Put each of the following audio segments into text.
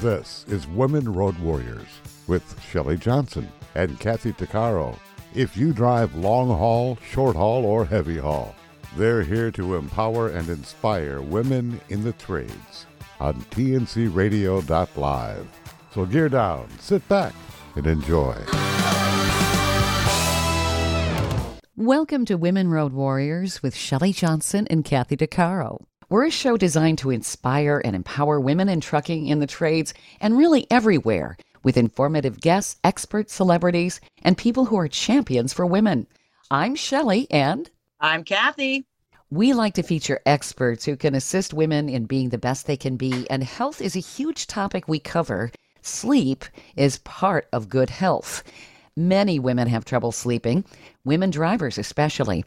This is Women Road Warriors with Shelley Johnson and Kathy Tuccaro. If you drive long haul, short haul, or heavy haul, they're here to empower and inspire women in the trades on tncradio.live. So gear down, sit back, and enjoy. Welcome to Women Road Warriors with Shelley Johnson and Kathy Tuccaro. We're a show designed to inspire and empower women in trucking in the trades and really everywhere with informative guests, experts, celebrities, and people who are champions for women. I'm Shelley and I'm Kathy. We like to feature experts who can assist women in being the best they can be, and health is a huge topic we cover. Sleep is part of good health. Many women have trouble sleeping, women drivers especially.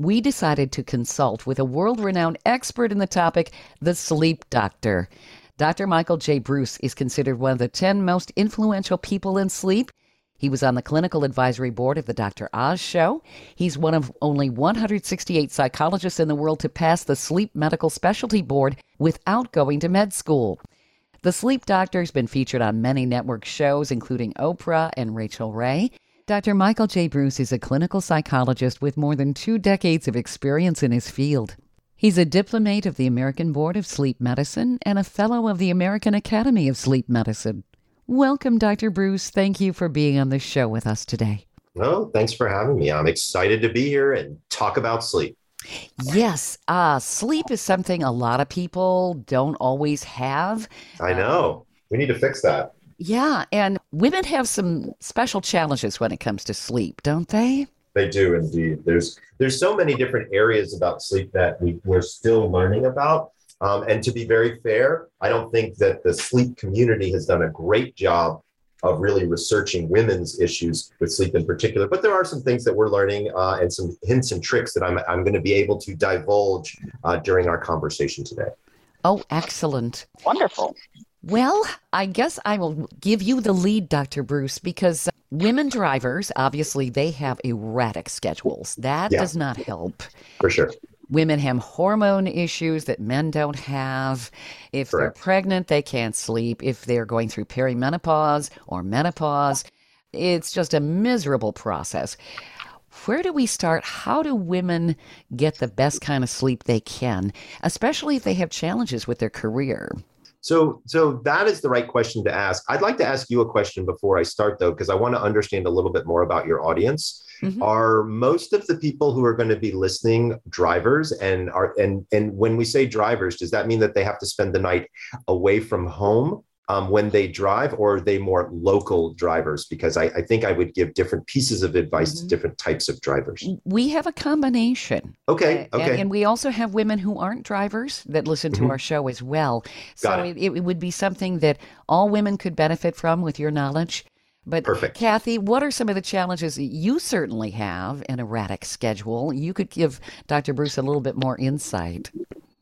We decided to consult with a world renowned expert in the topic, the sleep doctor. Dr. Michael J. Breus is considered one of the 10 most influential people in sleep. He was on the clinical advisory board of the Dr. Oz show. He's one of only 168 psychologists in the world to pass the sleep medical specialty board without going to med school. The sleep doctor has been featured on many network shows, including Oprah and Rachel Ray. Dr. Michael J. Breus is a clinical psychologist with more than two decades of experience in his field. He's a diplomate of the American Board of Sleep Medicine and a fellow of the American Academy of Sleep Medicine. Welcome, Dr. Breus. Thank you for being on the show with us today. Oh, thanks for having me. I'm excited to be here and talk about sleep. Yes, uh, sleep is something a lot of people don't always have. I know. We need to fix that. Yeah, and women have some special challenges when it comes to sleep, don't they? They do indeed. There's there's so many different areas about sleep that we, we're still learning about. Um, and to be very fair, I don't think that the sleep community has done a great job of really researching women's issues with sleep in particular. But there are some things that we're learning uh, and some hints and tricks that I'm, I'm going to be able to divulge uh, during our conversation today. Oh, excellent. Wonderful. Well, I guess I will give you the lead, Dr. Breus, because women drivers, obviously, they have erratic schedules. That yeah. does not help. For sure. Women have hormone issues that men don't have. If Correct. they're pregnant, they can't sleep. If they're going through perimenopause or menopause, it's just a miserable process. Where do we start? How do women get the best kind of sleep they can, especially if they have challenges with their career? So, so that is the right question to ask. I'd like to ask you a question before I start, though, because I want to understand a little bit more about your audience. Mm-hmm. Are most of the people who are going to be listening drivers and are and and when we say drivers, does that mean that they have to spend the night away from home um, when they drive, or are they more local drivers? Because I, I think I would give different pieces of advice mm-hmm. to different types of drivers. We have a combination. Okay. Okay. And, and we also have women who aren't drivers that listen to mm-hmm. our show as well. So it. It, it would be something that all women could benefit from with your knowledge. But Perfect. Kathy, what are some of the challenges you certainly have an erratic schedule? You could give Dr. Breus a little bit more insight.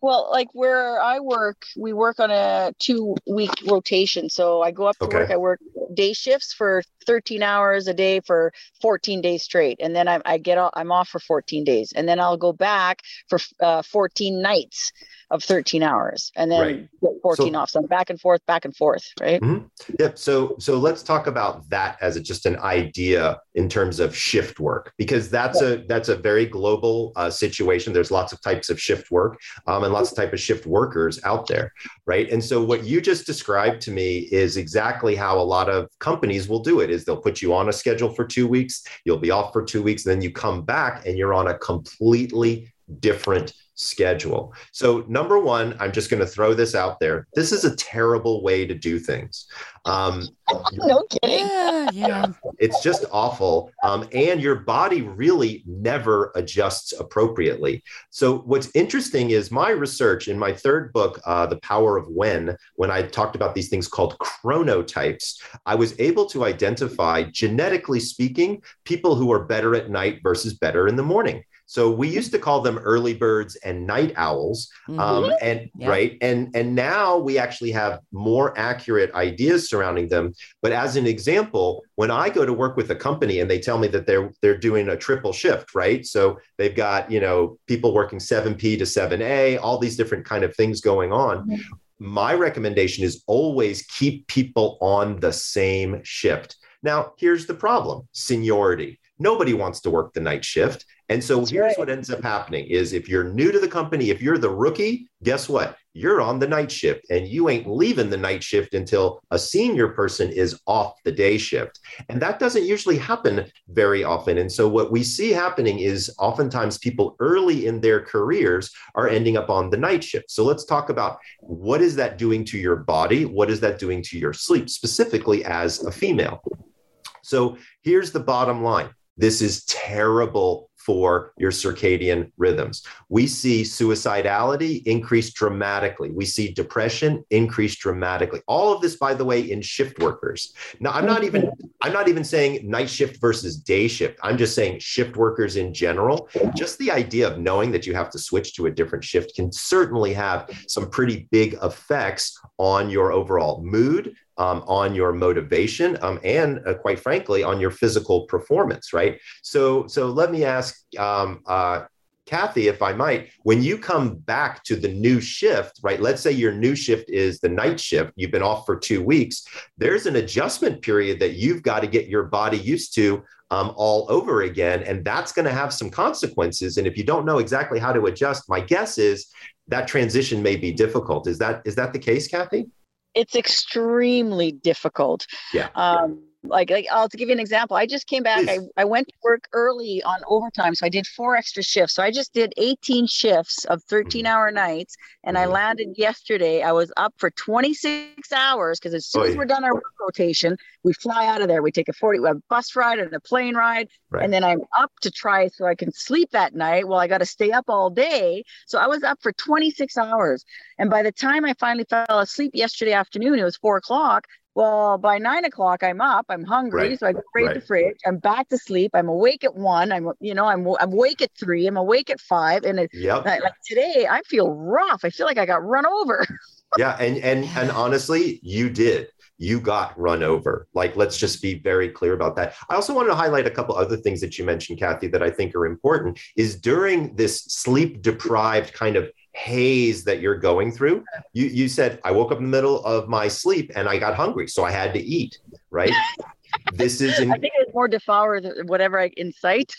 Well, like where I work, we work on a two week rotation. So I go up to okay. work, I work day shifts for 13 hours a day for 14 days straight. And then I, I get, off, I'm off for 14 days. And then I'll go back for uh, 14 nights of 13 hours and then right. 14 so, off. So back and forth, back and forth, right? Mm-hmm. Yep. So so let's talk about that as a, just an idea in terms of shift work because that's yeah. a that's a very global uh, situation. There's lots of types of shift work um, and lots of type of shift workers out there, right? And so what you just described to me is exactly how a lot of companies will do it. Is they'll put you on a schedule for two weeks, you'll be off for two weeks, then you come back and you're on a completely different schedule. So, number one, I'm just going to throw this out there. This is a terrible way to do things. Um, no kidding. Yeah, yeah. It's just awful. Um, and your body really never adjusts appropriately. So, what's interesting is my research in my third book, uh, The Power of When, when I talked about these things called chronotypes, I was able to identify, genetically speaking, people who are better at night versus better in the morning. So we used to call them early birds and night owls, um, mm-hmm. and yeah. right, and and now we actually have more accurate ideas surrounding them. But as an example, when I go to work with a company and they tell me that they're they're doing a triple shift, right? So they've got you know people working seven P to seven A, all these different kind of things going on. Mm-hmm my recommendation is always keep people on the same shift. Now, here's the problem seniority. Nobody wants to work the night shift. And so That's here's right. what ends up happening is if you're new to the company, if you're the rookie, guess what? You're on the night shift and you ain't leaving the night shift until a senior person is off the day shift. And that doesn't usually happen very often. And so what we see happening is oftentimes people early in their careers are ending up on the night shift. So let's talk about what is that doing to your body? What is that doing to your sleep, specifically as a female? So here's the bottom line. This is terrible for your circadian rhythms. We see suicidality increase dramatically. We see depression increase dramatically. All of this, by the way, in shift workers. Now, I'm not even I'm not even saying night shift versus day shift. I'm just saying shift workers in general. Just the idea of knowing that you have to switch to a different shift can certainly have some pretty big effects on your overall mood, um, on your motivation um, and uh, quite frankly on your physical performance right so so let me ask um, uh, Kathy, if I might, when you come back to the new shift, right? Let's say your new shift is the night shift, you've been off for two weeks, there's an adjustment period that you've got to get your body used to um, all over again. And that's going to have some consequences. And if you don't know exactly how to adjust, my guess is that transition may be difficult. Is that is that the case, Kathy? It's extremely difficult. Yeah. Um, like, like I'll to give you an example. I just came back. I, I went to work early on overtime, so I did four extra shifts. So I just did 18 shifts of 13 mm-hmm. hour nights, and mm-hmm. I landed yesterday. I was up for 26 hours because as soon oh, as we're done our rotation, we fly out of there. We take a 40 a bus ride and a plane ride, right. and then I'm up to try so I can sleep that night. Well, I got to stay up all day, so I was up for 26 hours. And by the time I finally fell asleep yesterday afternoon, it was four o'clock. Well, by nine o'clock, I'm up. I'm hungry, right. so I go right, right the fridge. I'm back to sleep. I'm awake at one. I'm, you know, I'm I'm awake at three. I'm awake at five. And it, yep. like today, I feel rough. I feel like I got run over. yeah, and and and honestly, you did. You got run over. Like, let's just be very clear about that. I also wanted to highlight a couple other things that you mentioned, Kathy, that I think are important. Is during this sleep deprived kind of haze that you're going through. You you said I woke up in the middle of my sleep and I got hungry, so I had to eat. Right. this is. In, I think it's more devour whatever I incite.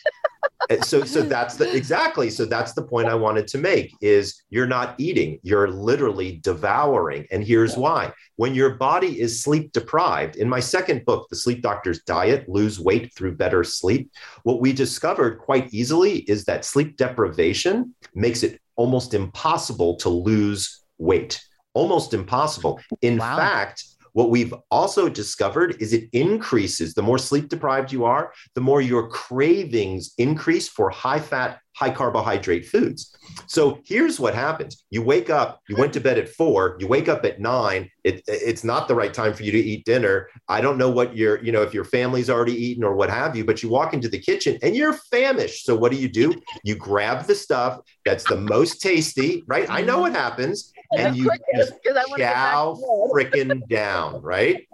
Uh, so so that's the exactly so that's the point I wanted to make is you're not eating, you're literally devouring, and here's why. When your body is sleep deprived, in my second book, The Sleep Doctor's Diet: Lose Weight Through Better Sleep, what we discovered quite easily is that sleep deprivation makes it almost impossible to lose weight. Almost impossible. In wow. fact, what we've also discovered is it increases the more sleep deprived you are, the more your cravings increase for high fat, high carbohydrate foods. So here's what happens you wake up, you went to bed at four, you wake up at nine, it, it's not the right time for you to eat dinner. I don't know what your, you know, if your family's already eaten or what have you, but you walk into the kitchen and you're famished. So what do you do? You grab the stuff that's the most tasty, right? I know what happens and you just chow freaking down, right?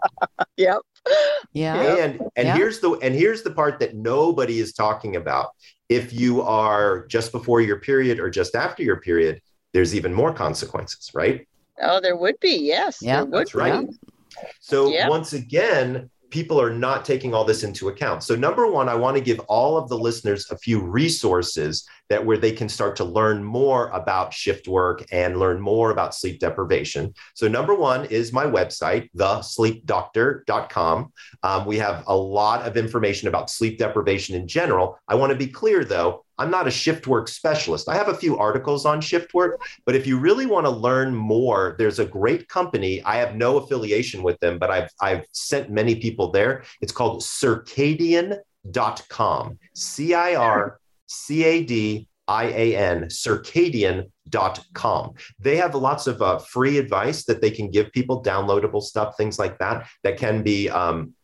yep. Yeah. And and yeah. here's the and here's the part that nobody is talking about. If you are just before your period or just after your period, there's even more consequences, right? Oh, there would be. Yes. Yeah. That's right. So yeah. once again, people are not taking all this into account. So number one, I want to give all of the listeners a few resources that where they can start to learn more about shift work and learn more about sleep deprivation. So number one is my website, thesleepdoctor.com. Um, we have a lot of information about sleep deprivation in general. I want to be clear though, I'm not a shift work specialist. I have a few articles on shift work, but if you really want to learn more, there's a great company. I have no affiliation with them, but I've I've sent many people there. It's called circadian.com. C I R C A D I A N, circadian.com. They have lots of uh, free advice that they can give people, downloadable stuff, things like that, that can be um,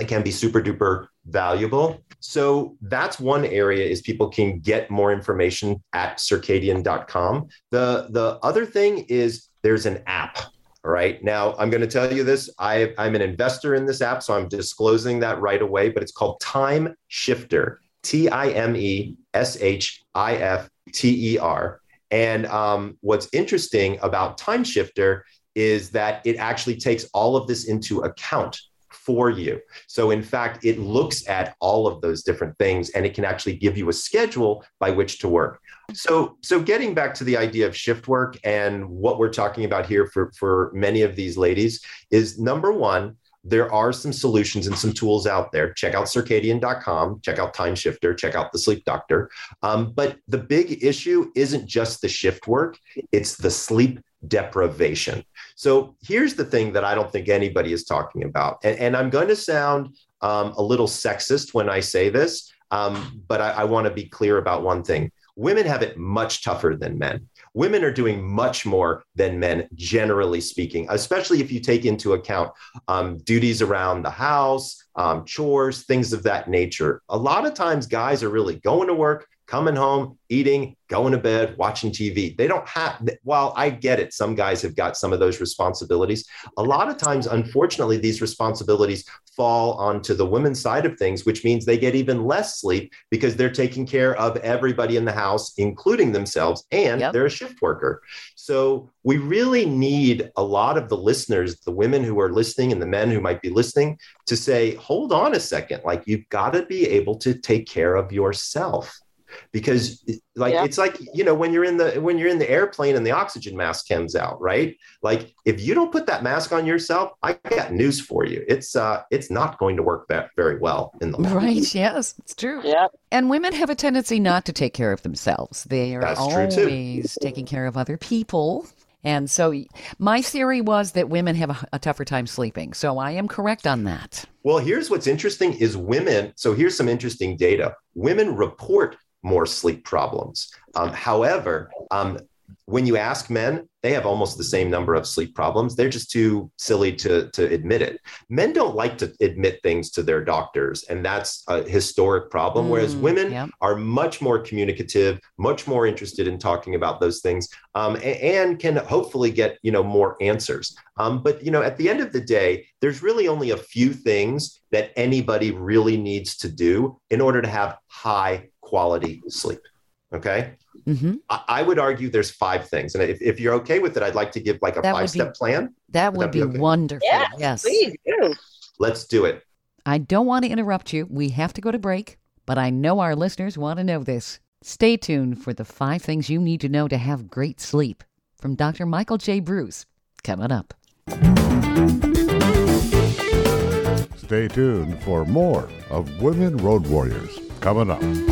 it can be super duper valuable. So that's one area is people can get more information at circadian.com. The the other thing is there's an app. All right. Now I'm going to tell you this. I, I'm an investor in this app, so I'm disclosing that right away, but it's called Time Shifter. T I M E S H I F T E R. And um, what's interesting about Time Shifter is that it actually takes all of this into account for you. So, in fact, it looks at all of those different things and it can actually give you a schedule by which to work. So, so getting back to the idea of shift work and what we're talking about here for, for many of these ladies is number one, there are some solutions and some tools out there. Check out circadian.com, check out Time Shifter, check out the Sleep Doctor. Um, but the big issue isn't just the shift work, it's the sleep deprivation. So here's the thing that I don't think anybody is talking about. And, and I'm going to sound um, a little sexist when I say this, um, but I, I want to be clear about one thing. Women have it much tougher than men women are doing much more than men, generally speaking, especially if you take into account um, duties around the house, um, chores, things of that nature. A lot of times, guys are really going to work, coming home, eating, going to bed, watching TV. They don't have, while I get it, some guys have got some of those responsibilities. A lot of times, unfortunately, these responsibilities fall onto the women's side of things, which means they get even less sleep because they're taking care of everybody in the house, including themselves, and yep. they're a shift worker. So we really need a lot of the listeners, the women who are listening and the men who might be listening, to say, hold on a second, like you've got to be able to take care of yourself because like yeah. it's like you know when you're in the when you're in the airplane and the oxygen mask comes out right like if you don't put that mask on yourself i got news for you it's uh it's not going to work that very well in the long right yes it's true yeah and women have a tendency not to take care of themselves they are That's always taking care of other people and so my theory was that women have a, a, tougher time sleeping. So I am correct on that. Well, here's what's interesting is women. So here's some interesting data. Women report more sleep problems. Um, however, um, when you ask men, they have almost the same number of sleep problems. They're just too silly to, to admit it. Men don't like to admit things to their doctors, and that's a historic problem. Mm, whereas women yeah. are much more communicative, much more interested in talking about those things, um, and, and, can hopefully get you know more answers. Um, but you know, at the end of the day, there's really only a few things that anybody really needs to do in order to have high quality sleep. Okay. Mm-hmm. I, I, would argue there's five things. And if, if you're okay with it, I'd like to give like a that five step plan. That would, would that be, be okay? wonderful. Yeah, yes. Please do. Let's do it. I don't want to interrupt you. We have to go to break, but I know our listeners want to know this. Stay tuned for the five things you need to know to have great sleep from Dr. Michael J. Breus Coming up. Stay tuned for more of Women Road Warriors coming up.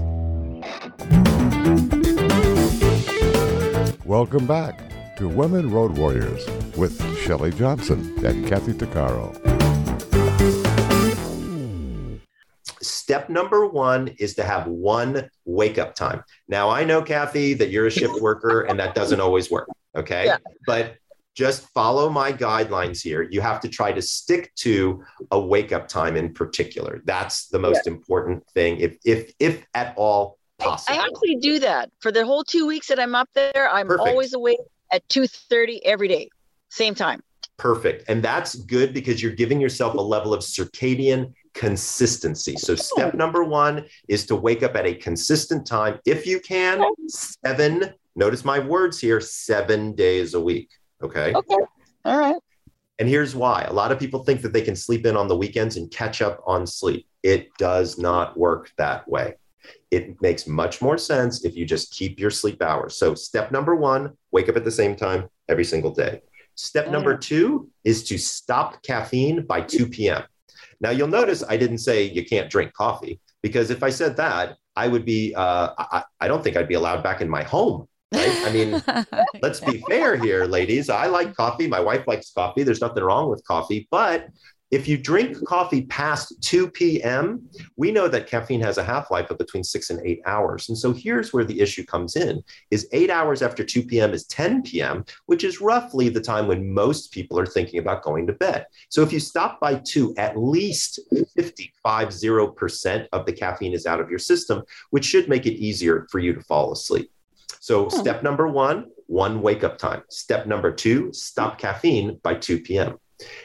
Welcome back to Women Road Warriors with Shelley Johnson and Kathy Tuccaro. Step number one is to have one wake up time. Now, I know, Kathy, that you're a shift worker and that doesn't always work. Okay. Yeah. But just follow my guidelines here. You have to try to stick to a wake up time in particular. That's the most yeah. important thing, if, if, if at all possible. I actually do that for the whole two weeks that I'm up there. I'm Perfect. always awake at 2:30 every day, same time. Perfect. And that's good because you're giving yourself a level of circadian consistency. So step number 1 is to wake up at a consistent time if you can 7 notice my words here 7 days a week, okay? Okay. All right. And here's why. A lot of people think that they can sleep in on the weekends and catch up on sleep. It does not work that way it makes much more sense if you just keep your sleep hours. So, step number one, wake up at the same time every single day. Step oh, number two is to stop caffeine by 2 p.m. Now, you'll notice I didn't say you can't drink coffee because if I said that, I would be, uh, I, I don't think I'd be allowed back in my home. Right? I mean, let's be fair here, ladies. I like coffee. My wife likes coffee. There's nothing wrong with coffee, but If you drink coffee past 2 p.m., we know that caffeine has a half-life of between six and eight hours. And so here's where the issue comes in is eight hours after 2 p.m. is 10 p.m., which is roughly the time when most people are thinking about going to bed. So if you stop by two, at least 55% of the caffeine is out of your system, which should make it easier for you to fall asleep. So hmm. step number one, one wake up time. Step number two, stop caffeine by 2 p.m.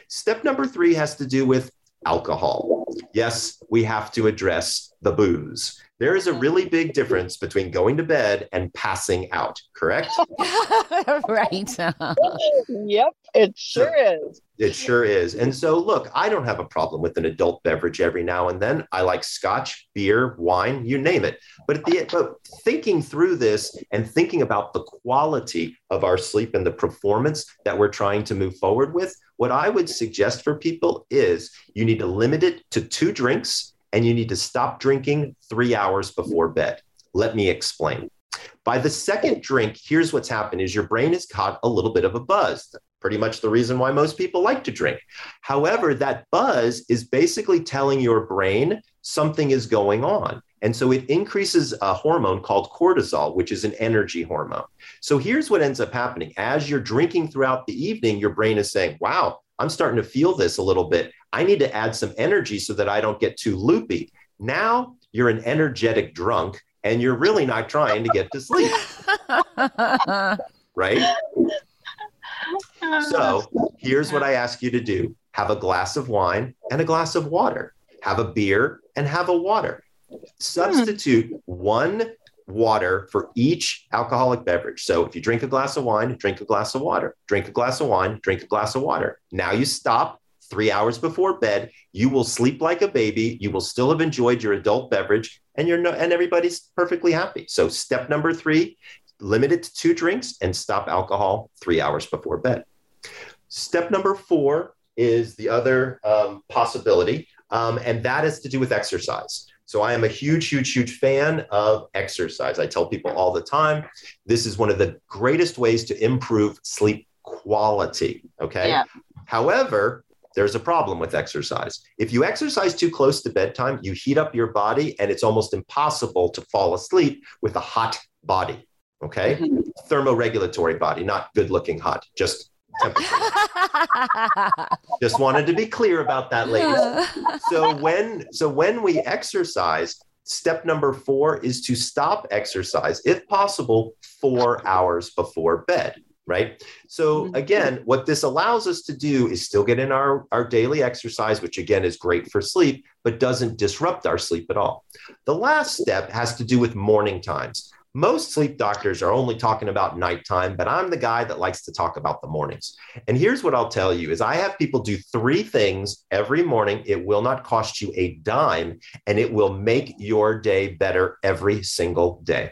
Step number three has to do with alcohol. Yes, we have to address the booze. There is a really big difference between going to bed and passing out, correct? right. yep, it sure is. It sure is. And so, look, I don't have a problem with an adult beverage every now and then. I like scotch, beer, wine, you name it. But at the but thinking through this and thinking about the quality of our sleep and the performance that we're trying to move forward with, what I would suggest for people is you need to limit it to two drinks and you need to stop drinking three hours before bed. Let me explain. By the second drink, here's what's happened is your brain has caught a little bit of a buzz. Pretty much the reason why most people like to drink. However, that buzz is basically telling your brain something is going on. And so it increases a hormone called cortisol, which is an energy hormone. So here's what ends up happening. As you're drinking throughout the evening, your brain is saying, wow, I'm starting to feel this a little bit. I need to add some energy so that I don't get too loopy. Now you're an energetic drunk and you're really not trying to get to sleep. right? So here's what I ask you to do have a glass of wine and a glass of water, have a beer and have a water. Hmm. Substitute one water for each alcoholic beverage. So if you drink a glass of wine, drink a glass of water, drink a glass of wine, drink a glass of water. Now you stop three hours before bed. You will sleep like a baby. You will still have enjoyed your adult beverage and you're no, and everybody's perfectly happy. So step number three, limit it to two drinks and stop alcohol three hours before bed. Step number four is the other um, possibility, um, and that is to do with exercise. So I am a huge, huge, huge fan of exercise. I tell people all the time, this is one of the greatest ways to improve sleep quality. Okay. Yeah. However, there's a problem with exercise. If you exercise too close to bedtime, you heat up your body and it's almost impossible to fall asleep with a hot body. Okay. Mm-hmm. Thermoregulatory body, not good looking hot, just Just wanted to be clear about that, ladies. So when so when we exercise, step number four is to stop exercise, if possible, four hours before bed. Right. So mm-hmm. again, what this allows us to do is still get in our, our daily exercise, which again is great for sleep, but doesn't disrupt our sleep at all. The last step has to do with morning times most sleep doctors are only talking about nighttime but i'm the guy that likes to talk about the mornings and here's what i'll tell you is i have people do three things every morning it will not cost you a dime and it will make your day better every single day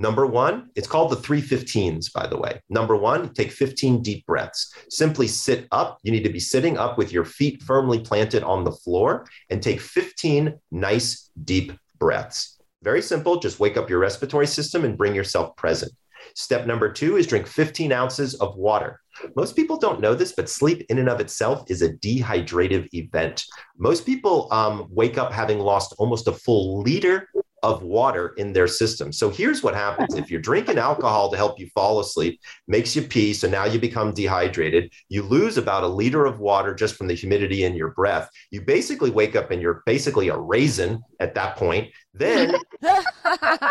Number one, it's called the 315s, by the way. Number one, take 15 deep breaths. Simply sit up. You need to be sitting up with your feet firmly planted on the floor and take 15 nice deep breaths. Very simple. Just wake up your respiratory system and bring yourself present. Step number two is drink 15 ounces of water. Most people don't know this, but sleep in and of itself is a dehydrative event. Most people um, wake up having lost almost a full liter of water in their system. So here's what happens if you're drinking alcohol to help you fall asleep, makes you pee, so now you become dehydrated. You lose about a liter of water just from the humidity in your breath. You basically wake up and you're basically a raisin at that point. Then,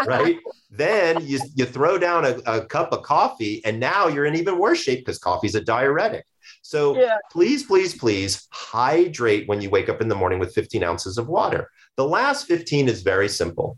right? Then you, you throw down a, a cup of coffee and now you're in even worse shape because coffee's a diuretic. So yeah. please, please, please hydrate when you wake up in the morning with 15 ounces of water. The last 15 is very simple.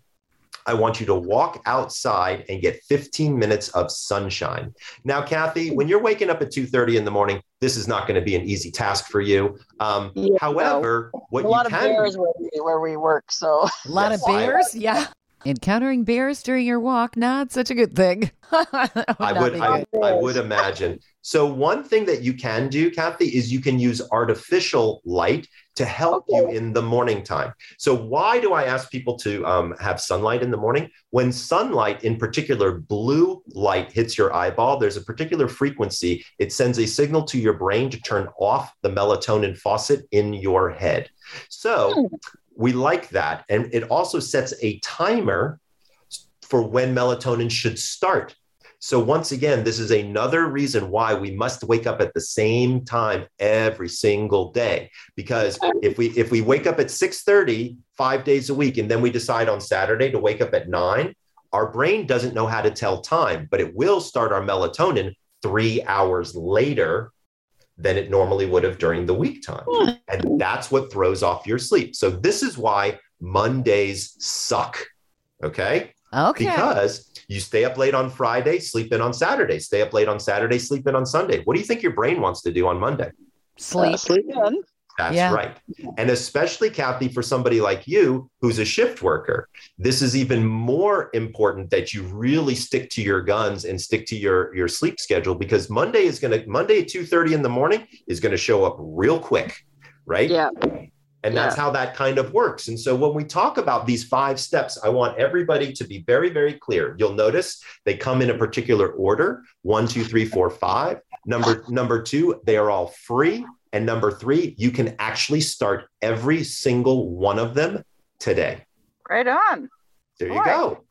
I want you to walk outside and get 15 minutes of sunshine. Now, Kathy, when you're waking up at 2:30 in the morning, this is not going to be an easy task for you. Um, yeah, however, no. what a lot of bears where we, where we work, so a lot of bears, yeah. Encountering bears during your walk, not such a good thing. I would I, I, would imagine. So one thing that you can do, Kathy, is you can use artificial light to help okay. you in the morning time. So why do I ask people to um, have sunlight in the morning? When sunlight, in particular blue light, hits your eyeball, there's a particular frequency. It sends a signal to your brain to turn off the melatonin faucet in your head. So hmm we like that. And it also sets a timer for when melatonin should start. So once again, this is another reason why we must wake up at the same time every single day. Because if we if we wake up at 6:30 5 days a week and then we decide on Saturday to wake up at 9, our brain doesn't know how to tell time, but it will start our melatonin 3 hours later than it normally would have during the week time. Hmm. And that's what throws off your sleep. So this is why Mondays suck. Okay. Okay. Because you stay up late on Friday, sleep in on Saturday, stay up late on Saturday, sleep in on Sunday. What do you think your brain wants to do on Monday? Sleep. Uh, sleep in. That's yeah. right. And especially, Kathy, for somebody like you who's a shift worker, this is even more important that you really stick to your guns and stick to your, your sleep schedule because Monday is going to, Monday at 2.30 in the morning is going to show up real quick, right? Yeah. And that's yeah. how that kind of works. And so when we talk about these five steps, I want everybody to be very, very clear. You'll notice they come in a particular order one, two, three, four, five. Number number two, they are all free. And number three, you can actually start every single one of them today. Right on. There you go.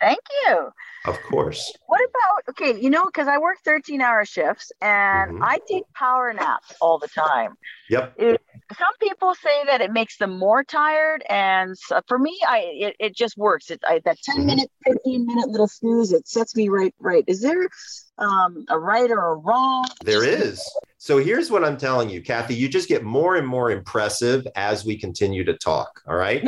Thank you. Of course. What about, okay, you know, because I work 13 hour shifts and mm-hmm. I take power naps all the time. Yep. It, some people say that it makes them more tired. And so for me, I it, it just works. It, I, that 10 mm-hmm. minute, 15 minute little snooze, it sets me right, right. Is there um, a right or a wrong? There is. So here's what I'm telling you, Kathy. You just get more and more impressive as we continue to talk. All right.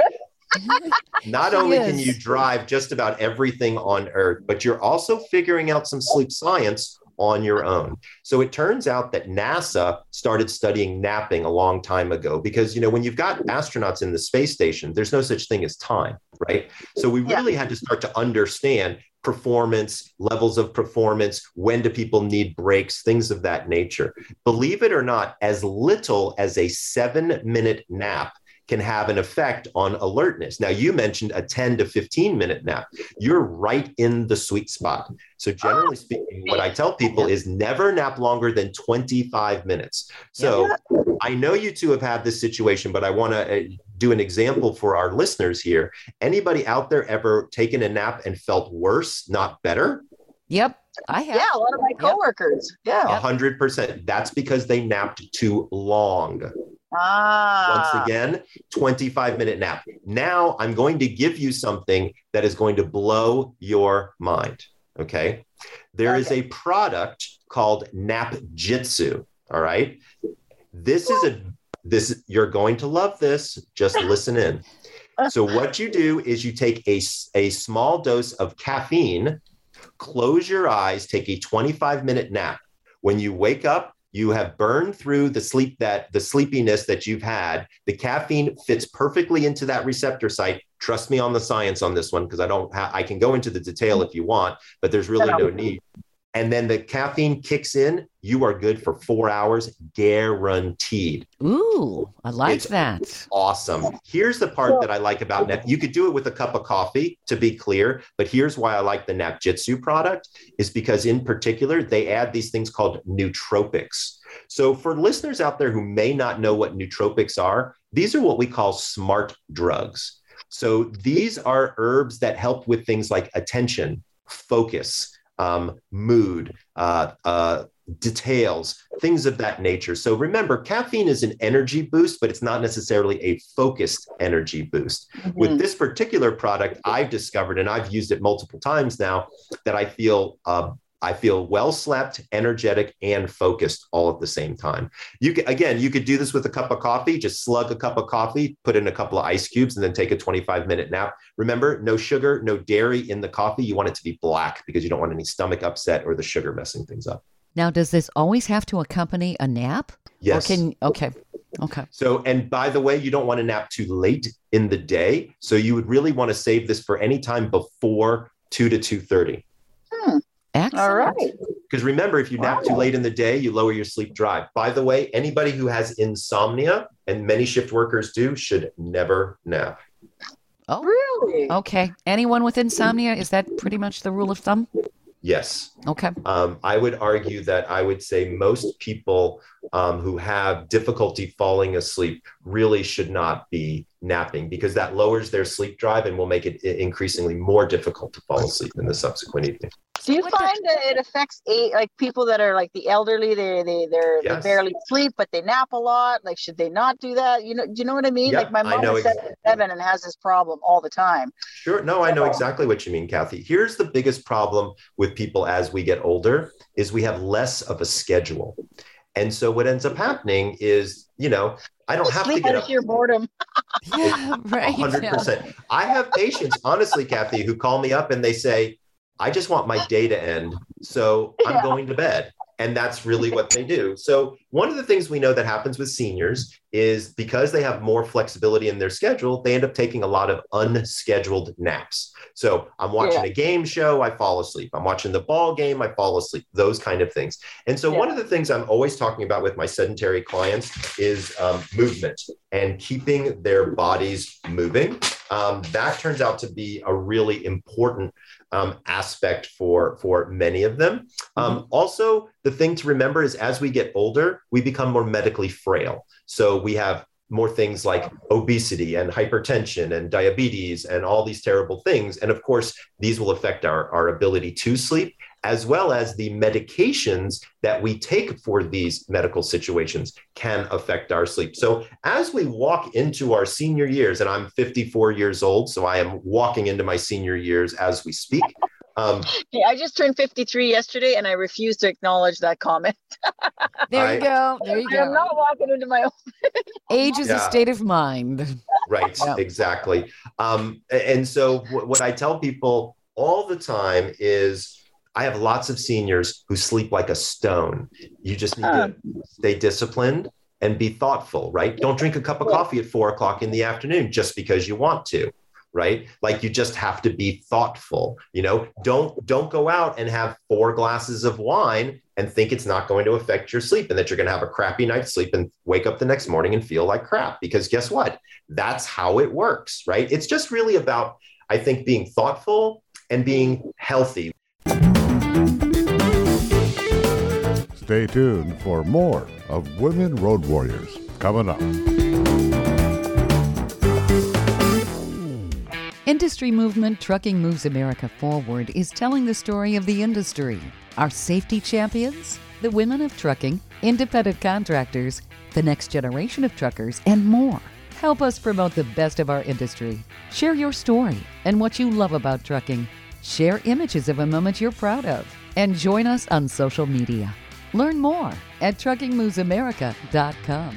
Not only can you drive just about everything on earth, but you're also figuring out some sleep science on your own. So it turns out that NASA started studying napping a long time ago because, you know, when you've got astronauts in the space station, there's no such thing as time, right? So we really yeah. had to start to understand performance, levels of performance, when do people need breaks, things of that nature. Believe it or not, as little as a seven minute nap can have an effect on alertness. Now, you mentioned a 10 to 15 minute nap. You're right in the sweet spot. So, generally speaking, what I tell people is never nap longer than 25 minutes. So, I know you two have had this situation, but I want to uh, do an example for our listeners here. Anybody out there ever taken a nap and felt worse, not better? Yep. I have. Yeah, a lot of my coworkers. Yep. Yeah. 100%. That's because they napped too long. Ah. Once again, 25 minute nap. Now I'm going to give you something that is going to blow your mind. Okay. There okay. is a product called Nap Jitsu. All right. This is a this you're going to love this. Just listen in. So what you do is you take a, a small dose of caffeine, close your eyes, take a 25 minute nap. When you wake up, you have burned through the sleep that the sleepiness that you've had. The caffeine fits perfectly into that receptor site. Trust me on the science on this one because i don't ha- i can go into the detail if you want but there's really no need and then the caffeine kicks in, you are good for four hours, guaranteed. Ooh, I like it's that. Awesome. Here's the part that I like about Nap. You could do it with a cup of coffee, to be clear, but here's why I like the Nap Jitsu product is because in particular, they add these things called nootropics. So for listeners out there who may not know what nootropics are, these are what we call smart drugs. So these are herbs that help with things like attention, focus, um, mood, uh, uh, details, things of that nature. So remember, caffeine is an energy boost, but it's not necessarily a focused energy boost. Mm-hmm. With this particular product, I've discovered, and I've used it multiple times now, that I feel uh, I feel well slept, energetic, and focused all at the same time. You can, again, you could do this with a cup of coffee. Just slug a cup of coffee, put in a couple of ice cubes, and then take a 25 minute nap. Remember, no sugar, no dairy in the coffee. You want it to be black because you don't want any stomach upset or the sugar messing things up. Now, does this always have to accompany a nap? Yes. Or can okay. Okay. So, and by the way, you don't want to nap too late in the day. So you would really want to save this for any time before 2 to 2.30. Hmm. Excellent. All right. Because remember, if you nap too late in the day, you lower your sleep drive. By the way, anybody who has insomnia, and many shift workers do, should never nap. Oh, Really? okay. Anyone with insomnia, is that pretty much the rule of thumb? Yes. Okay. Um, I would argue that I would say most people um, who have difficulty falling asleep really should not be napping because that lowers their sleep drive and will make it increasingly more difficult to fall asleep in the subsequent evening. Do you find that it affects eight like people that are like the elderly? They they they're, Yes. they barely sleep, but they nap a lot. Like, should they not do that? You know, do you know what I mean? Yeah, like my mom is ex- 77 and has this problem all the time. Sure. No, I know exactly what you mean, Kathy. Here's the biggest problem with people as we get older is we have less of a schedule. And so what ends up happening is, you know, I don't have to get out up of sheer boredom. Yeah, right. hundred yeah. percent. I have patients, honestly, Kathy, who call me up and they say, I just want my day to end. So I'm Yeah. going to bed. And that's really what they do. So, one of the things we know that happens with seniors is because they have more flexibility in their schedule, they end up taking a lot of unscheduled naps. So, I'm watching a game show, I fall asleep. I'm watching the ball game, I fall asleep, those kind of things. And so, one of the things I'm always talking about with my sedentary clients is um, movement and keeping their bodies moving. Um, that turns out to be a really important um, aspect for for many of them. Um, also, the thing to remember is as we get older, we become more medically frail. So we have more things like obesity and hypertension and diabetes and all these terrible things. And of course, these will affect our, our ability to sleep, as well as the medications that we take for these medical situations can affect our sleep. So as we walk into our senior years, and I'm 54 years old, so I am walking into my senior years as we speak. Um, Yeah, I just turned 53 yesterday and I refuse to acknowledge that comment. There I- you go. There you I am not walking into my own. Age is a state of mind. right Yeah. exactly um, and so wh- what i tell people all the time is i have lots of seniors who sleep like a stone you just need to stay disciplined and be thoughtful right don't drink a cup of coffee at four o'clock in the afternoon just because you want to right? Like you just have to be thoughtful you know? Don't don't go out and have four glasses of wine and think it's not going to affect your sleep and that you're going to have a crappy night's sleep and wake up the next morning and feel like crap. Because guess what? That's how it works right? It's just really about i think being thoughtful and being healthy. Stay tuned for more of Women Road Warriors coming up. Industry movement Trucking Moves America Forward is telling the story of the industry. Our safety champions, the women of trucking, independent contractors, the next generation of truckers, and more. Help us promote the best of our industry. Share your story and what you love about trucking. Share images of a moment you're proud of. And join us on social media. Learn more at truckingmovesamerica.com.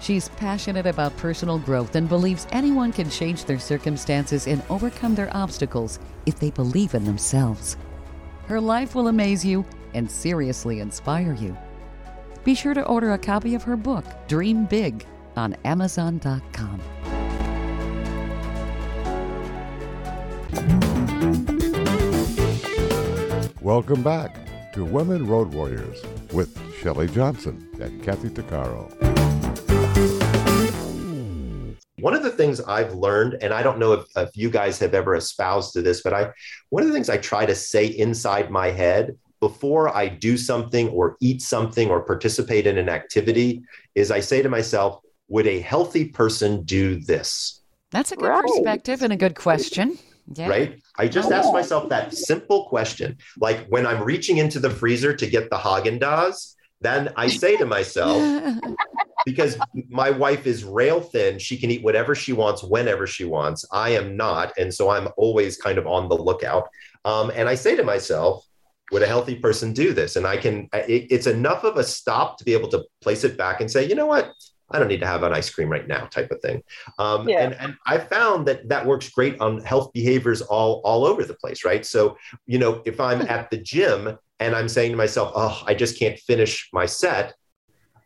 She's passionate about personal growth and believes anyone can change their circumstances and overcome their obstacles if they believe in themselves. Her life will amaze you and seriously inspire you. Be sure to order a copy of her book, Dream Big, on Amazon.com. Welcome back to Women Road Warriors with Shelley Johnson and Kathy Tuccaro. One of the things I've learned, and I don't know if, if you guys have ever espoused to this, but I one of the things I try to say inside my head before I do something or eat something or participate in an activity is I say to myself, would a healthy person do this? That's a good Right. perspective and a good question. yeah. right? I just oh. ask myself that simple question. Like when I'm reaching into the freezer to get the Haagen Dazs, then I say to myself, because my wife is rail thin, she can eat whatever she wants whenever she wants. I am not, and so I'm always kind of on the lookout. Um, and I say to myself, would a healthy person do this? And I can. It, it's enough of a stop to be able to place it back and say, you know what? I don't need to have an ice cream right now, type of thing. Um, yeah. and, and I found that that works great on health behaviors all, all over the place, right? So, you know, if I'm at the gym and I'm saying to myself, oh, I just can't finish my set,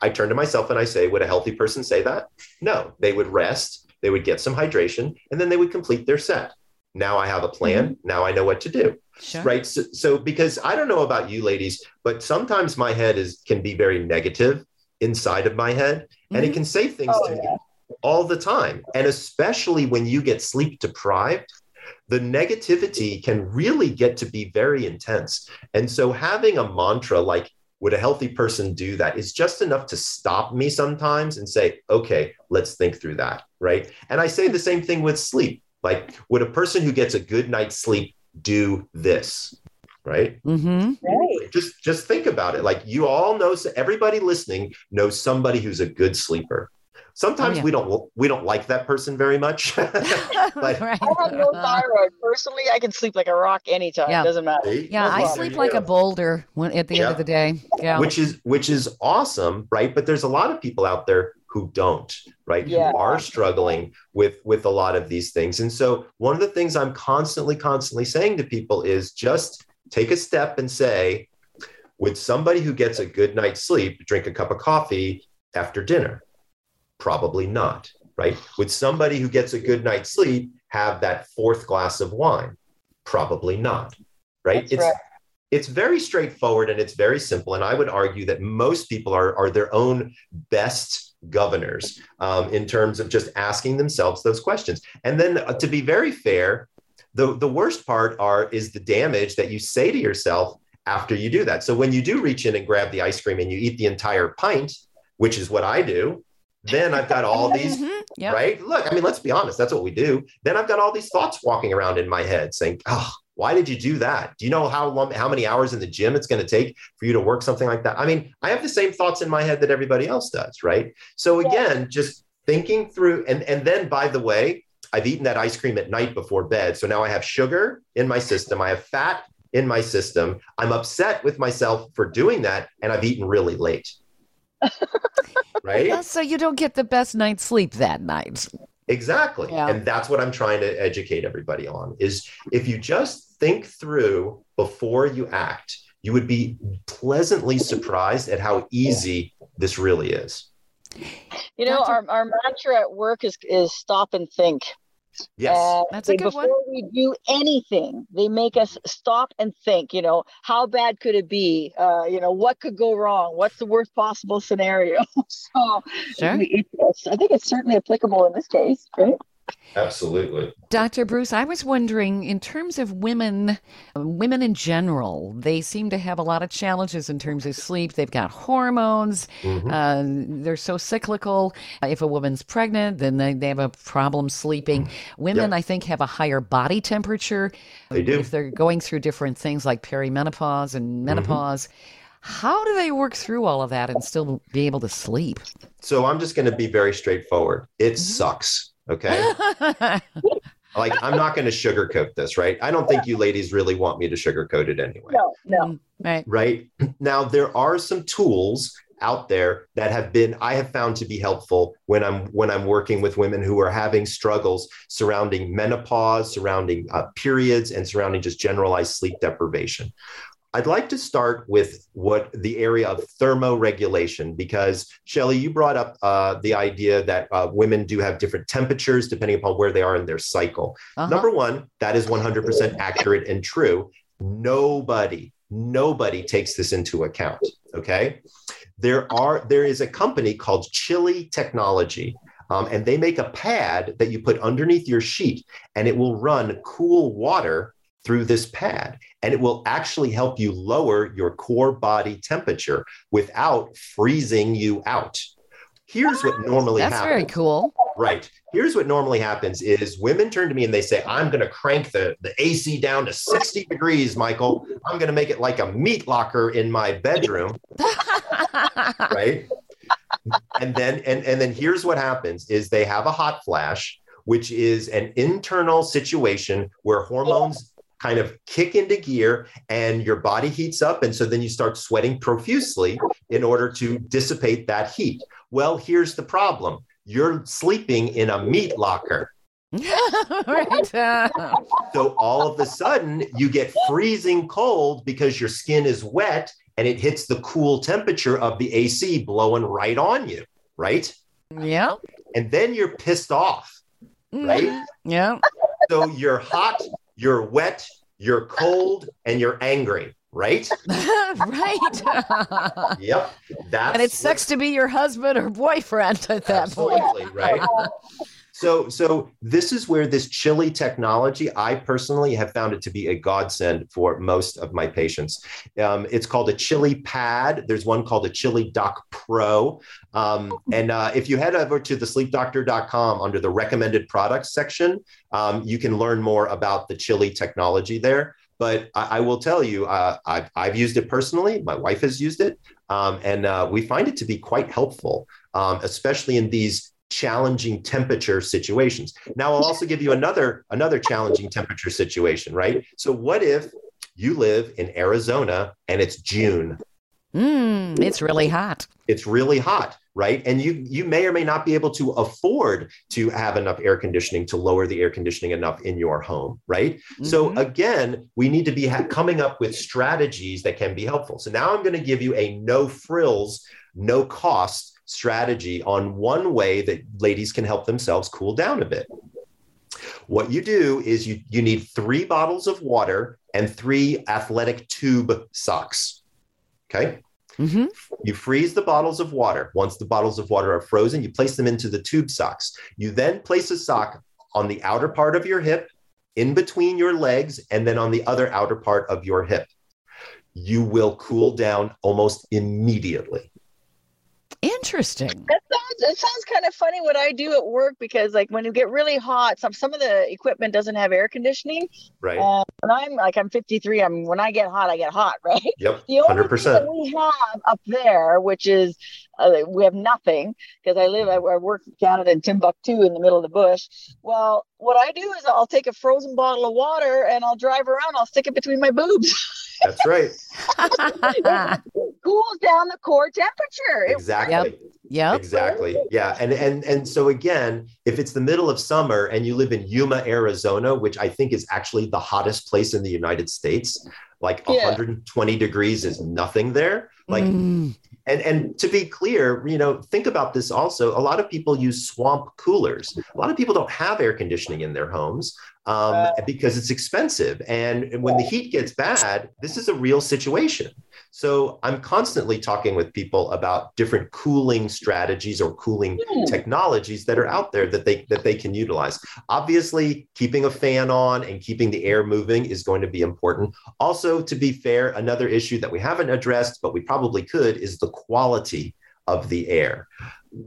I turn to myself and I say, would a healthy person say that? No, they would rest, they would get some hydration, and then they would complete their set. Now I have a plan. Mm-hmm. Now I know what to do. Sure. Right. So, so, because I don't know about you ladies, but sometimes my head is can be very negative inside of my head mm-hmm. and it mm-hmm. can say things oh, to yeah. me all the time. And especially when you get sleep deprived, the negativity can really get to be very intense. And so having a mantra like, would a healthy person do that is just enough to stop me sometimes and say, okay, let's think through that. Right. And I say the same thing with sleep. Like, would a person who gets a good night's sleep do this? right? Mm-hmm. right? Just just think about it. Like you all know, everybody listening knows somebody who's a good sleeper. Oh, Sometimes oh, yeah. we don't we don't like that person very much. but, right. I have no uh-huh. thyroid. Personally, I can sleep like a rock anytime. Yeah. It doesn't matter. Yeah, no I sleep like a boulder when, at the yeah. end of the day. Yeah, which is which is awesome, right? But there's a lot of people out there who don't right yeah. who are struggling with with a lot of these things and so one of the things i'm constantly constantly saying to people is just take a step and say, would somebody who gets a good night's sleep drink a cup of coffee after dinner? Probably not, right? Would somebody who gets a good night's sleep have that fourth glass of wine? Probably not, right? That's it's right. it's very straightforward and it's very simple. And I would argue that most people are, are their own best governors um, in terms of just asking themselves those questions. And then uh, to be very fair, the, the worst part are is the damage that you say to yourself after you do that. So when you do reach in and grab the ice cream and you eat the entire pint, which is what I do, then I've got all these, mm-hmm. yep. right? Look, I mean, let's be honest, that's what we do. Then I've got all these thoughts walking around in my head saying, oh, why did you do that? Do you know how long, how many hours in the gym it's going to take for you to work something like that? I mean, I have the same thoughts in my head that everybody else does, right? So again, yeah. just thinking through, and and then by the way, I've eaten that ice cream at night before bed. So now I have sugar in my system. I have fat in my system. I'm upset with myself for doing that. And I've eaten really late. right? So you don't get the best night's sleep that night. Exactly. Yeah. And that's what I'm trying to educate everybody on is if you just think through before you act, you would be pleasantly surprised at how easy this really is. You know, our, our mantra at work is is stop and think. Yes, uh, that's a good before one. we do anything, they make us stop and think. You know, how bad could it be? Uh, you know, what could go wrong? What's the worst possible scenario? so, sure. it, I think it's certainly applicable in this case, right? Absolutely. Dr. Breus, I was wondering in terms of women, women in general, they seem to have a lot of challenges in terms of sleep. They've got hormones, mm-hmm. uh, they're so cyclical. If a woman's pregnant, then they, they have a problem sleeping. Women, yeah. I think, have a higher body temperature. They do. If they're going through different things like perimenopause and mm-hmm. menopause. Mm-hmm. How do they work through all of that and still be able to sleep? So I'm just going to be very straightforward. It mm-hmm. sucks Okay. like I'm not going to sugarcoat this, right? I don't think you ladies really want me to sugarcoat it anyway. No, no. Right. Right. Now there are some tools out there that have been I have found to be helpful when I'm when I'm working with women who are having struggles surrounding menopause, surrounding uh, periods, and surrounding just generalized sleep deprivation. I'd like to start with what the area of thermoregulation, because Shelley, you brought up uh, the idea that uh, women do have different temperatures depending upon where they are in their cycle. Uh-huh. Number one, that is 100% accurate and true. Nobody, nobody takes this into account. Okay. There are, there is a company called Chili Technology. Um, and they make a pad that you put underneath your sheet and it will run cool water through this pad. And it will actually help you lower your core body temperature without freezing you out. Here's what ah, normally happens. That's happens. very cool. Right. Here's what normally happens is women turn to me and they say, I'm going to crank the, the AC down to 60 degrees, Michael. I'm going to make it like a meat locker in my bedroom. right. And then and, and then here's what happens is they have a hot flash, which is an internal situation where hormones kind of kick into gear and your body heats up. And so then you start sweating profusely in order to dissipate that heat. Well, here's the problem you're sleeping in a meat locker. right. so all of a sudden you get freezing cold because your skin is wet and it hits the cool temperature of the AC blowing right on you, right? Yeah. And then you're pissed off, right? Mm-hmm. Yeah. So you're hot, you're wet, you're cold, and you're angry right? right. yep. That's and it sucks to be your husband or boyfriend at that absolutely, point. right? So, so this is where this chili technology, I personally have found it to be a godsend for most of my patients. Um, it's called a chili pad. There's one called a chili dock pro. Um, and uh, if you head over to the sleepdoctor.com under the recommended products section, um, you can learn more about the chili technology there. But I, I will tell you, uh, I've, I've used it personally. My wife has used it. Um, and uh, we find it to be quite helpful, um, especially in these challenging temperature situations. Now, I'll also give you another another challenging temperature situation, right? So, what if you live in Arizona and it's June? Mm, it's really hot. It's really hot right and you you may or may not be able to afford to have enough air conditioning to lower the air conditioning enough in your home right mm-hmm. so again we need to be ha- coming up with strategies that can be helpful so now i'm going to give you a no frills no cost strategy on one way that ladies can help themselves cool down a bit what you do is you you need 3 bottles of water and 3 athletic tube socks okay Mm-hmm. You freeze the bottles of water. Once the bottles of water are frozen, you place them into the tube socks. You then place a sock on the outer part of your hip, in between your legs, and then on the other outer part of your hip. You will cool down almost immediately. Interesting. That sounds it sounds kind of funny what I do at work because like when you get really hot, some some of the equipment doesn't have air conditioning. Right. And I'm like I'm 53. I'm when I get hot, I get hot, right? Yep. The only 100%. thing that we have up there, which is uh, we have nothing because I live I, I work in Canada in Timbuktu in the middle of the bush. Well, what I do is I'll take a frozen bottle of water and I'll drive around. I'll stick it between my boobs. That's right. cools down the core temperature. Exactly. Yep. Yep. Exactly. Yeah. And and and so again, if it's the middle of summer and you live in Yuma, Arizona, which I think is actually the hottest place in the United States, like yeah. 120 degrees is nothing there. Like mm. and and to be clear, you know, think about this also. A lot of people use swamp coolers. A lot of people don't have air conditioning in their homes um, uh, because it's expensive. And when the heat gets bad, this is a real situation. So I'm constantly talking with people about different cooling strategies or cooling hmm. technologies that are out there that they that they can utilize. Obviously, keeping a fan on and keeping the air moving is going to be important. Also, to be fair, another issue that we haven't addressed, but we probably could, is the quality of the air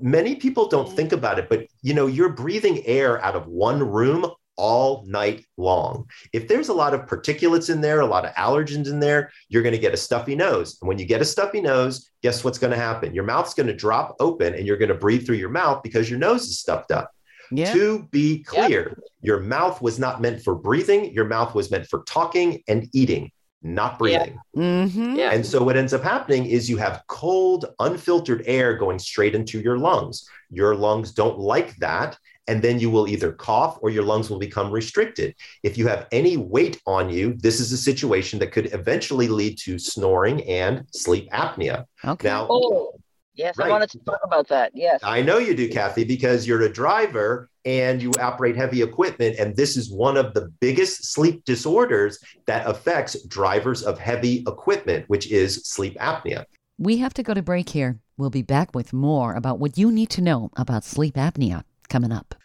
many people don't think about it but you know you're breathing air out of one room all night long. If there's a lot of particulates in there, a lot of allergens in there, you're going to get a stuffy nose. And when you get a stuffy nose, guess what's going to happen? Your mouth's going to drop open and you're going to breathe through your mouth because your nose is stuffed up. Yeah. To be clear, yep. your mouth was not meant for breathing, your mouth was meant for talking and eating. Not breathing. Yeah. Mm-hmm. And so, what ends up happening is you have cold, unfiltered air going straight into your lungs. Your lungs don't like that and then you will either cough or your lungs will become restricted. If you have any weight on you, this is a situation that could eventually lead to snoring and sleep apnea. Okay. Now, oh, yes, right. I wanted to talk about that. Yes. I know you do, Kathy, because you're a driver and you operate heavy equipment. And this is one of the biggest sleep disorders that affects drivers of heavy equipment, which is sleep apnea. We have to go to break here. We'll be back with more about what you need to know about sleep apnea coming up.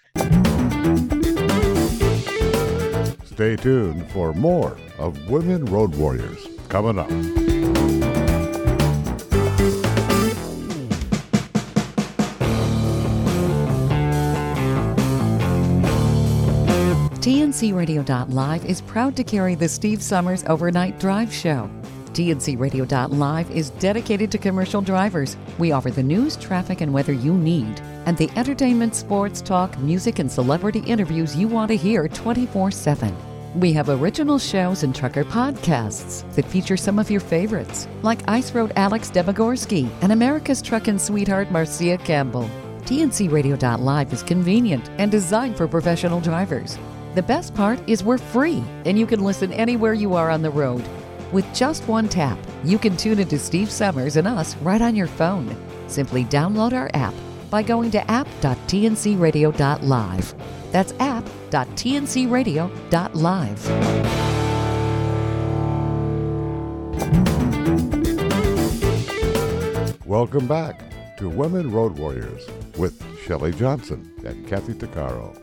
Stay tuned for more of Women Road Warriors coming up. TNCRadio.live is proud to carry the Steve Summers Overnight Drive Show. TNCRadio.live is dedicated to commercial drivers. We offer the news, traffic, and weather you need, and the entertainment, sports, talk, music, and celebrity interviews you want to hear 24 7. We have original shows and trucker podcasts that feature some of your favorites, like Ice Road Alex Debogorski and America's Truckin' Sweetheart Marcia Campbell. TNCRadio.live is convenient and designed for professional drivers. The best part is we're free, and you can listen anywhere you are on the road. With just one tap, you can tune into Steve Summers and us right on your phone. Simply download our app by going to app.tncradio.live. That's app.tncradio.live. Welcome back to Women Road Warriors with Shelley Johnson and Kathy Tuccaro.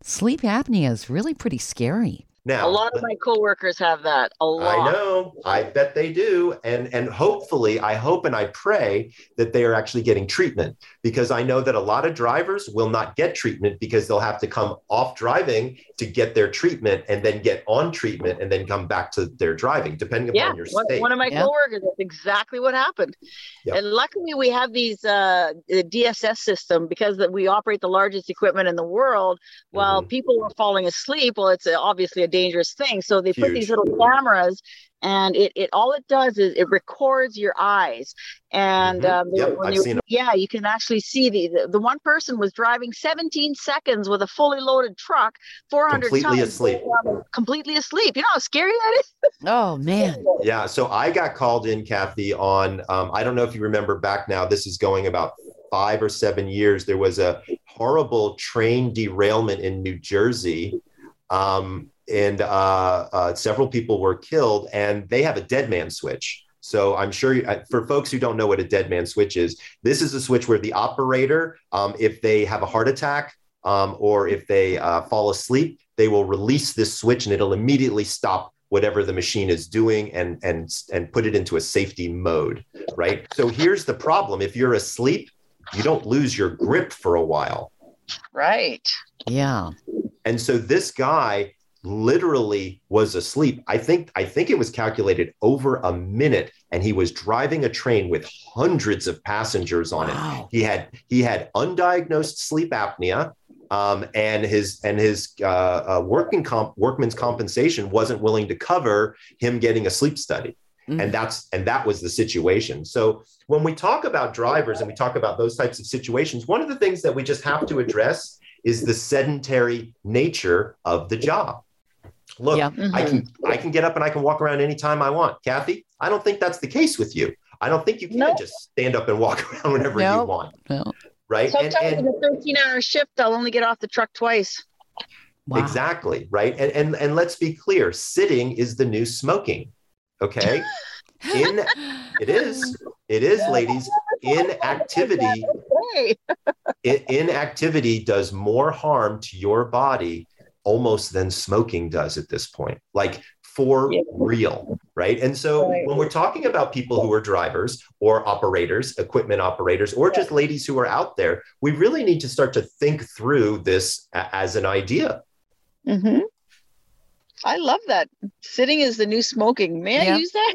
Sleep apnea is really pretty scary. Now, a lot of my coworkers have that. A lot. I know. I bet they do. And and hopefully, I hope and I pray that they are actually getting treatment because I know that a lot of drivers will not get treatment because they'll have to come off driving to get their treatment and then get on treatment and then come back to their driving, depending yeah, upon your state. One of my yeah. coworkers, that's exactly what happened. Yep. And luckily, we have these uh, the DSS system because we operate the largest equipment in the world. While mm-hmm. people were falling asleep, well, it's obviously a dangerous thing. So they Huge. put these little cameras and it, it all it does is it records your eyes. And mm-hmm. um, yep, I've you, seen it. yeah you can actually see the, the, the one person was driving 17 seconds with a fully loaded truck 400 completely tons, asleep. completely asleep. You know how scary that is? Oh man. Yeah so i got called in kathy on um, i don't know if you remember back now this is going about five or seven years there was a horrible train derailment in new jersey. Um, and uh, uh, several people were killed, and they have a dead man switch. So I'm sure you, for folks who don't know what a dead man switch is, this is a switch where the operator, um, if they have a heart attack um, or if they uh, fall asleep, they will release this switch and it'll immediately stop whatever the machine is doing and and and put it into a safety mode, right? So here's the problem: if you're asleep, you don't lose your grip for a while. Right. Yeah. And so this guy literally was asleep. I think I think it was calculated over a minute and he was driving a train with hundreds of passengers on wow. it. He had he had undiagnosed sleep apnea um, and his and his uh, uh, working comp, workman's compensation wasn't willing to cover him getting a sleep study. Mm. And that's and that was the situation. So when we talk about drivers and we talk about those types of situations, one of the things that we just have to address is the sedentary nature of the job. Look, yeah. mm-hmm. I can I can get up and I can walk around anytime I want. Kathy, I don't think that's the case with you. I don't think you can nope. just stand up and walk around whenever nope. you want. Nope. Right. Sometimes and, and, in a 13 hour shift, I'll only get off the truck twice. Wow. Exactly. Right. And, and and let's be clear, sitting is the new smoking. Okay. In it is. It is, ladies. Inactivity. inactivity does more harm to your body almost than smoking does at this point. Like for yeah. real, right? And so right. when we're talking about people who are drivers or operators, equipment operators, or just ladies who are out there, we really need to start to think through this as an idea. Mm-hmm. I love that. Sitting is the new smoking. May yeah. I use that?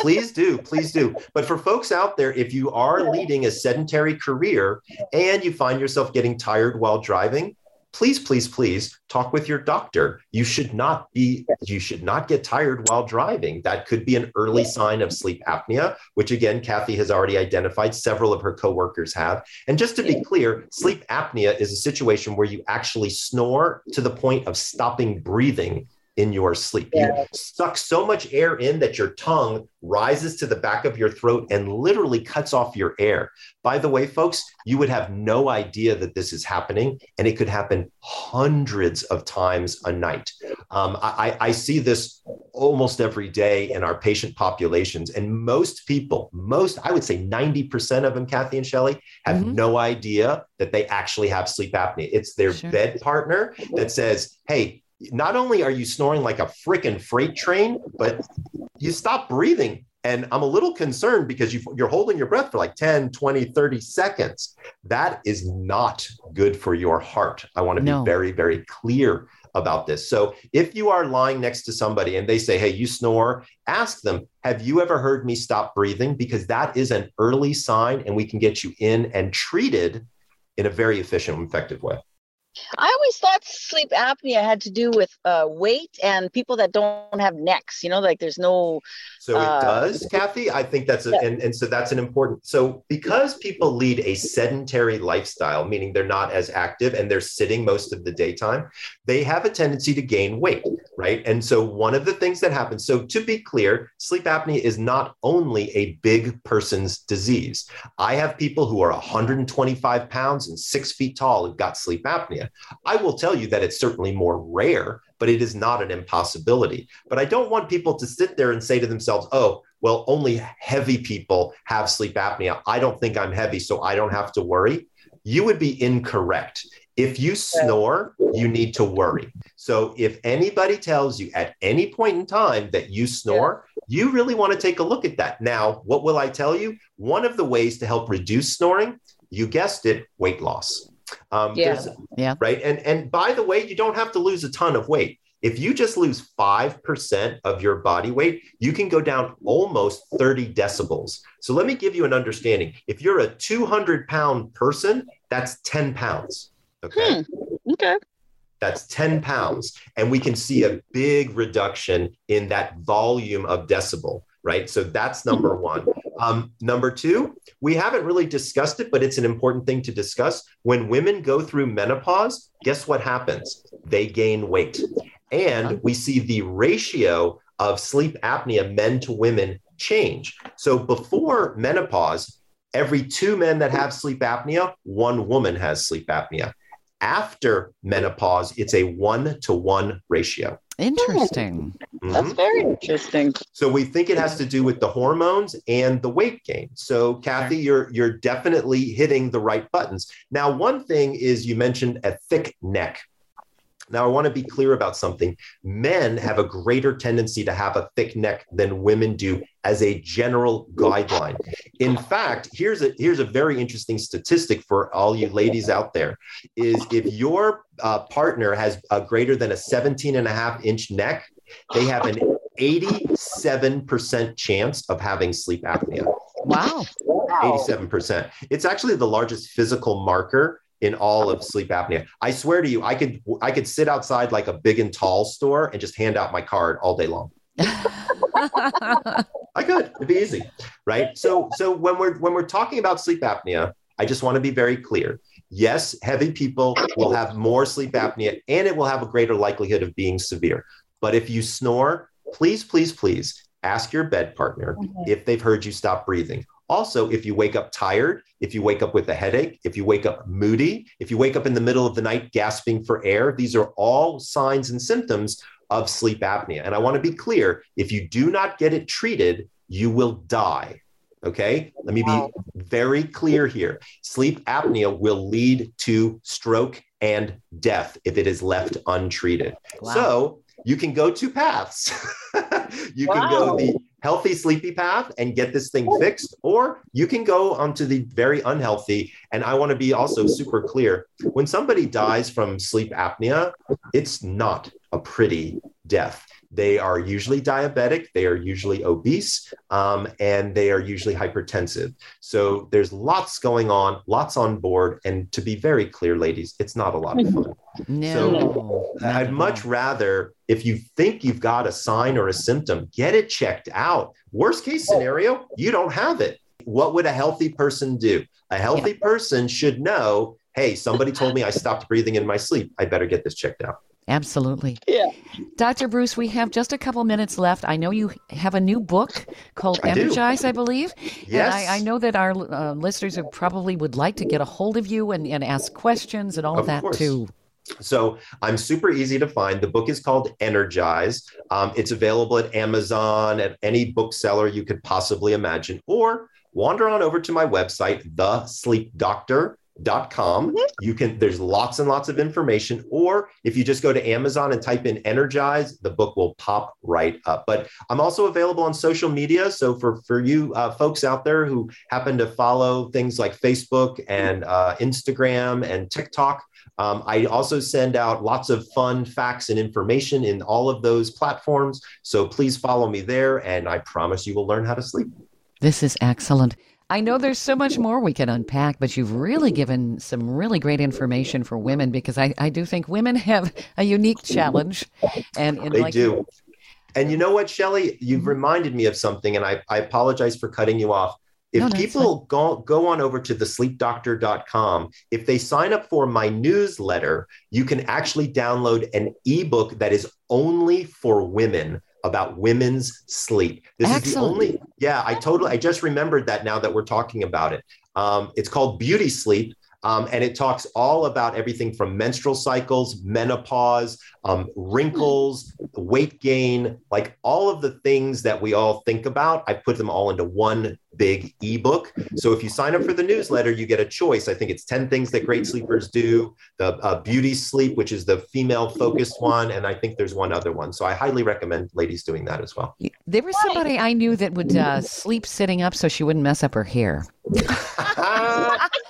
please do please do but for folks out there if you are leading a sedentary career and you find yourself getting tired while driving please please please talk with your doctor. You should not be you should not get tired while driving. That could be an early sign of sleep apnea which again kathy has already identified several of her coworkers have. And just to be clear sleep apnea is a situation where you actually snore to the point of stopping breathing in your sleep. Yeah. You suck so much air in that your tongue rises to the back of your throat and literally cuts off your air. By the way, folks, you would have no idea that this is happening, and it could happen hundreds of times a night. Um, I, I see this almost every day in our patient populations, and most people, most, I would say 90% of them, Kathy and Shelley, have mm-hmm. no idea that they actually have sleep apnea. It's their sure. bed partner that says, Hey, not only are you snoring like a freaking freight train, but you stop breathing And I'm a little concerned because you are holding your breath for like 10, 20, 30 seconds. That is not good for your heart. I want to no. be very, very clear about this. So if you are lying next to somebody and they say, Hey, you snore, ask them, Have you ever heard me stop breathing? Because that is an early sign and we can get you in and treated in a very efficient and effective way. I always thought sleep apnea had to do with uh, weight and people that don't have necks. You know, like there's no. So it uh, does, Kathy. I think that's a, yeah. and, and so that's an important. So because people lead a sedentary lifestyle, meaning they're not as active and they're sitting most of the daytime, they have a tendency to gain weight, right? And so one of the things that happens. So to be clear, sleep apnea is not only a big person's disease. I have people who are 125 pounds and six feet tall who've got sleep apnea. I will tell you that it's certainly more rare, but it is not an impossibility. But I don't want people to sit there and say to themselves, oh, well, only heavy people have sleep apnea. I don't think I'm heavy, so I don't have to worry. You would be incorrect. If you snore, you need to worry. So if anybody tells you at any point in time that you snore, you really want to take a look at that. Now, what will I tell you? One of the ways to help reduce snoring, you guessed it, weight loss. Um, yeah. yeah. Right. And and by the way, you don't have to lose a ton of weight. If you just lose 5% of your body weight, you can go down almost 30 decibels. So let me give you an understanding. If you're a 200 pound person, that's 10 pounds. Okay. Hmm. Okay. That's 10 pounds. And we can see a big reduction in that volume of decibel, right? So that's number one. Um, number two, we haven't really discussed it, but it's an important thing to discuss. When women go through menopause, guess what happens? They gain weight. And we see the ratio of sleep apnea, men to women, change. So before menopause, every two men that have sleep apnea, one woman has sleep apnea. After menopause, it's a one to one ratio. Interesting. Mm-hmm. That's very interesting. So we think it has to do with the hormones and the weight gain. So Kathy, you're you're definitely hitting the right buttons. Now, one thing is you mentioned a thick neck. Now, I want to be clear about something. Men have a greater tendency to have a thick neck than women do as a general guideline. In fact, here's a here's a very interesting statistic for all you ladies out there is if your uh, partner has a greater than a 17 and a half inch neck, they have an 87% chance of having sleep apnea. Wow. 87%. It's actually the largest physical marker in all of sleep apnea. I swear to you, I could I could sit outside like a big and tall store and just hand out my card all day long. I could. It'd be easy, right? So so when we're when we're talking about sleep apnea, I just want to be very clear. Yes, heavy people will have more sleep apnea and it will have a greater likelihood of being severe. But if you snore, please, please, please ask your bed partner okay. if they've heard you stop breathing. Also, if you wake up tired, if you wake up with a headache, if you wake up moody, if you wake up in the middle of the night gasping for air, these are all signs and symptoms of sleep apnea. And I want to be clear if you do not get it treated, you will die. Okay, let me be very clear here. Sleep apnea will lead to stroke and death if it is left untreated. Wow. So you can go two paths. you wow. can go the healthy sleepy path and get this thing oh. fixed, or you can go onto the very unhealthy. And I want to be also super clear when somebody dies from sleep apnea, it's not a pretty death. They are usually diabetic, they are usually obese, um, and they are usually hypertensive. So there's lots going on, lots on board. And to be very clear, ladies, it's not a lot of fun. No, so I'd much rather, if you think you've got a sign or a symptom, get it checked out. Worst case scenario, you don't have it. What would a healthy person do? A healthy yeah. person should know hey, somebody told me I stopped breathing in my sleep. I better get this checked out. Absolutely. Yeah. Dr. Breus, we have just a couple minutes left. I know you have a new book called I Energize, do. I believe. Yes. And I, I know that our uh, listeners probably would like to get a hold of you and, and ask questions and all of, of that course. too. So I'm super easy to find. The book is called Energize. Um, it's available at Amazon, at any bookseller you could possibly imagine, or wander on over to my website, The Sleep Doctor com. Mm-hmm. You can, there's lots and lots of information. Or if you just go to Amazon and type in energize, the book will pop right up. But I'm also available on social media. So for, for you uh, folks out there who happen to follow things like Facebook and uh, Instagram and TikTok, um, I also send out lots of fun facts and information in all of those platforms. So please follow me there, and I promise you will learn how to sleep. This is excellent. I know there's so much more we can unpack, but you've really given some really great information for women because I, I do think women have a unique challenge. And, and they like, do. And you know what, Shelley? You've reminded me of something, and I, I apologize for cutting you off. If no, people go, go on over to thesleepdoctor.com, if they sign up for my newsletter, you can actually download an ebook that is only for women about women's sleep. This Excellent. is the only, yeah, I totally, I just remembered that now that we're talking about it. Um, it's called Beauty Sleep. Um, and it talks all about everything from menstrual cycles, menopause, um, wrinkles, weight gain, like all of the things that we all think about. I put them all into one big ebook. So if you sign up for the newsletter, you get a choice. I think it's 10 things that great sleepers do, the uh, beauty sleep, which is the female focused one. And I think there's one other one. So I highly recommend ladies doing that as well. There was somebody I knew that would uh, sleep sitting up so she wouldn't mess up her hair.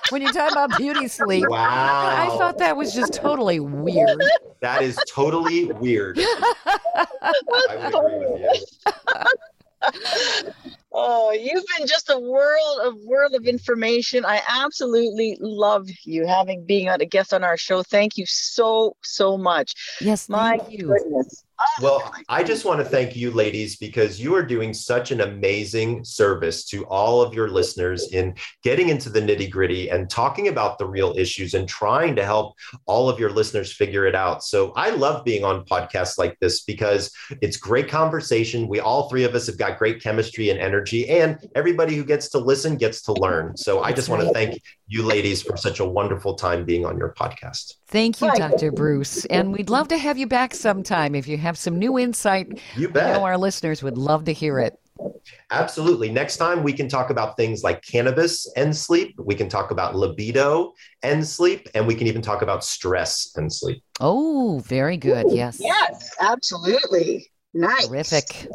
when you talk about beauty sleep, wow. I thought that was just totally weird. That is totally weird. I would agree with you. Oh, you've been just a world of world of information. I absolutely love you having being a guest on our show. Thank you so so much. Yes, my you. goodness. Well, I just want to thank you, ladies, because you are doing such an amazing service to all of your listeners in getting into the nitty gritty and talking about the real issues and trying to help all of your listeners figure it out. So I love being on podcasts like this because it's great conversation. We all three of us have got great chemistry and energy, and everybody who gets to listen gets to learn. So I just want to thank you, ladies, for such a wonderful time being on your podcast. Thank you, Dr. Breus. And we'd love to have you back sometime if you have some new insight. You bet. You know, our listeners would love to hear it. Absolutely. Next time we can talk about things like cannabis and sleep. We can talk about libido and sleep, and we can even talk about stress and sleep. Oh, very good. Yes. Yes, absolutely. Nice. Terrific.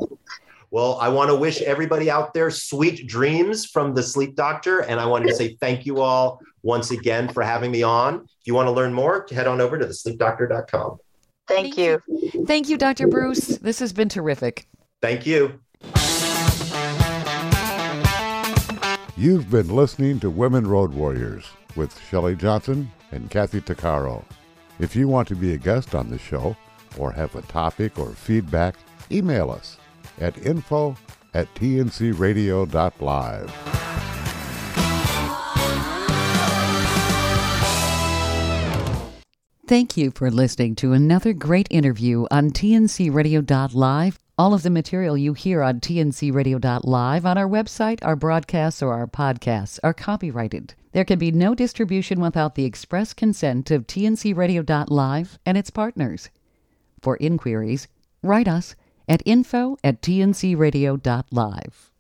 Well, I want to wish everybody out there sweet dreams from the sleep doctor. And I wanted to say thank you all once again for having me on. If you want to learn more, head on over to thesleepdoctor.com. Thank, thank you. you. Thank you, Dr. Breus. This has been terrific. Thank you. You've been listening to Women Road Warriors with Shelley Johnson and Kathy Tuccaro. If you want to be a guest on the show or have a topic or feedback, email us at info at tncradio.live. Thank you for listening to another great interview on tncradio.live. All of the material you hear on tncradio.live on our website, our broadcasts, or our podcasts are copyrighted. There can be no distribution without the express consent of tncradio.live and its partners. For inquiries, write us at info at tncradio.live.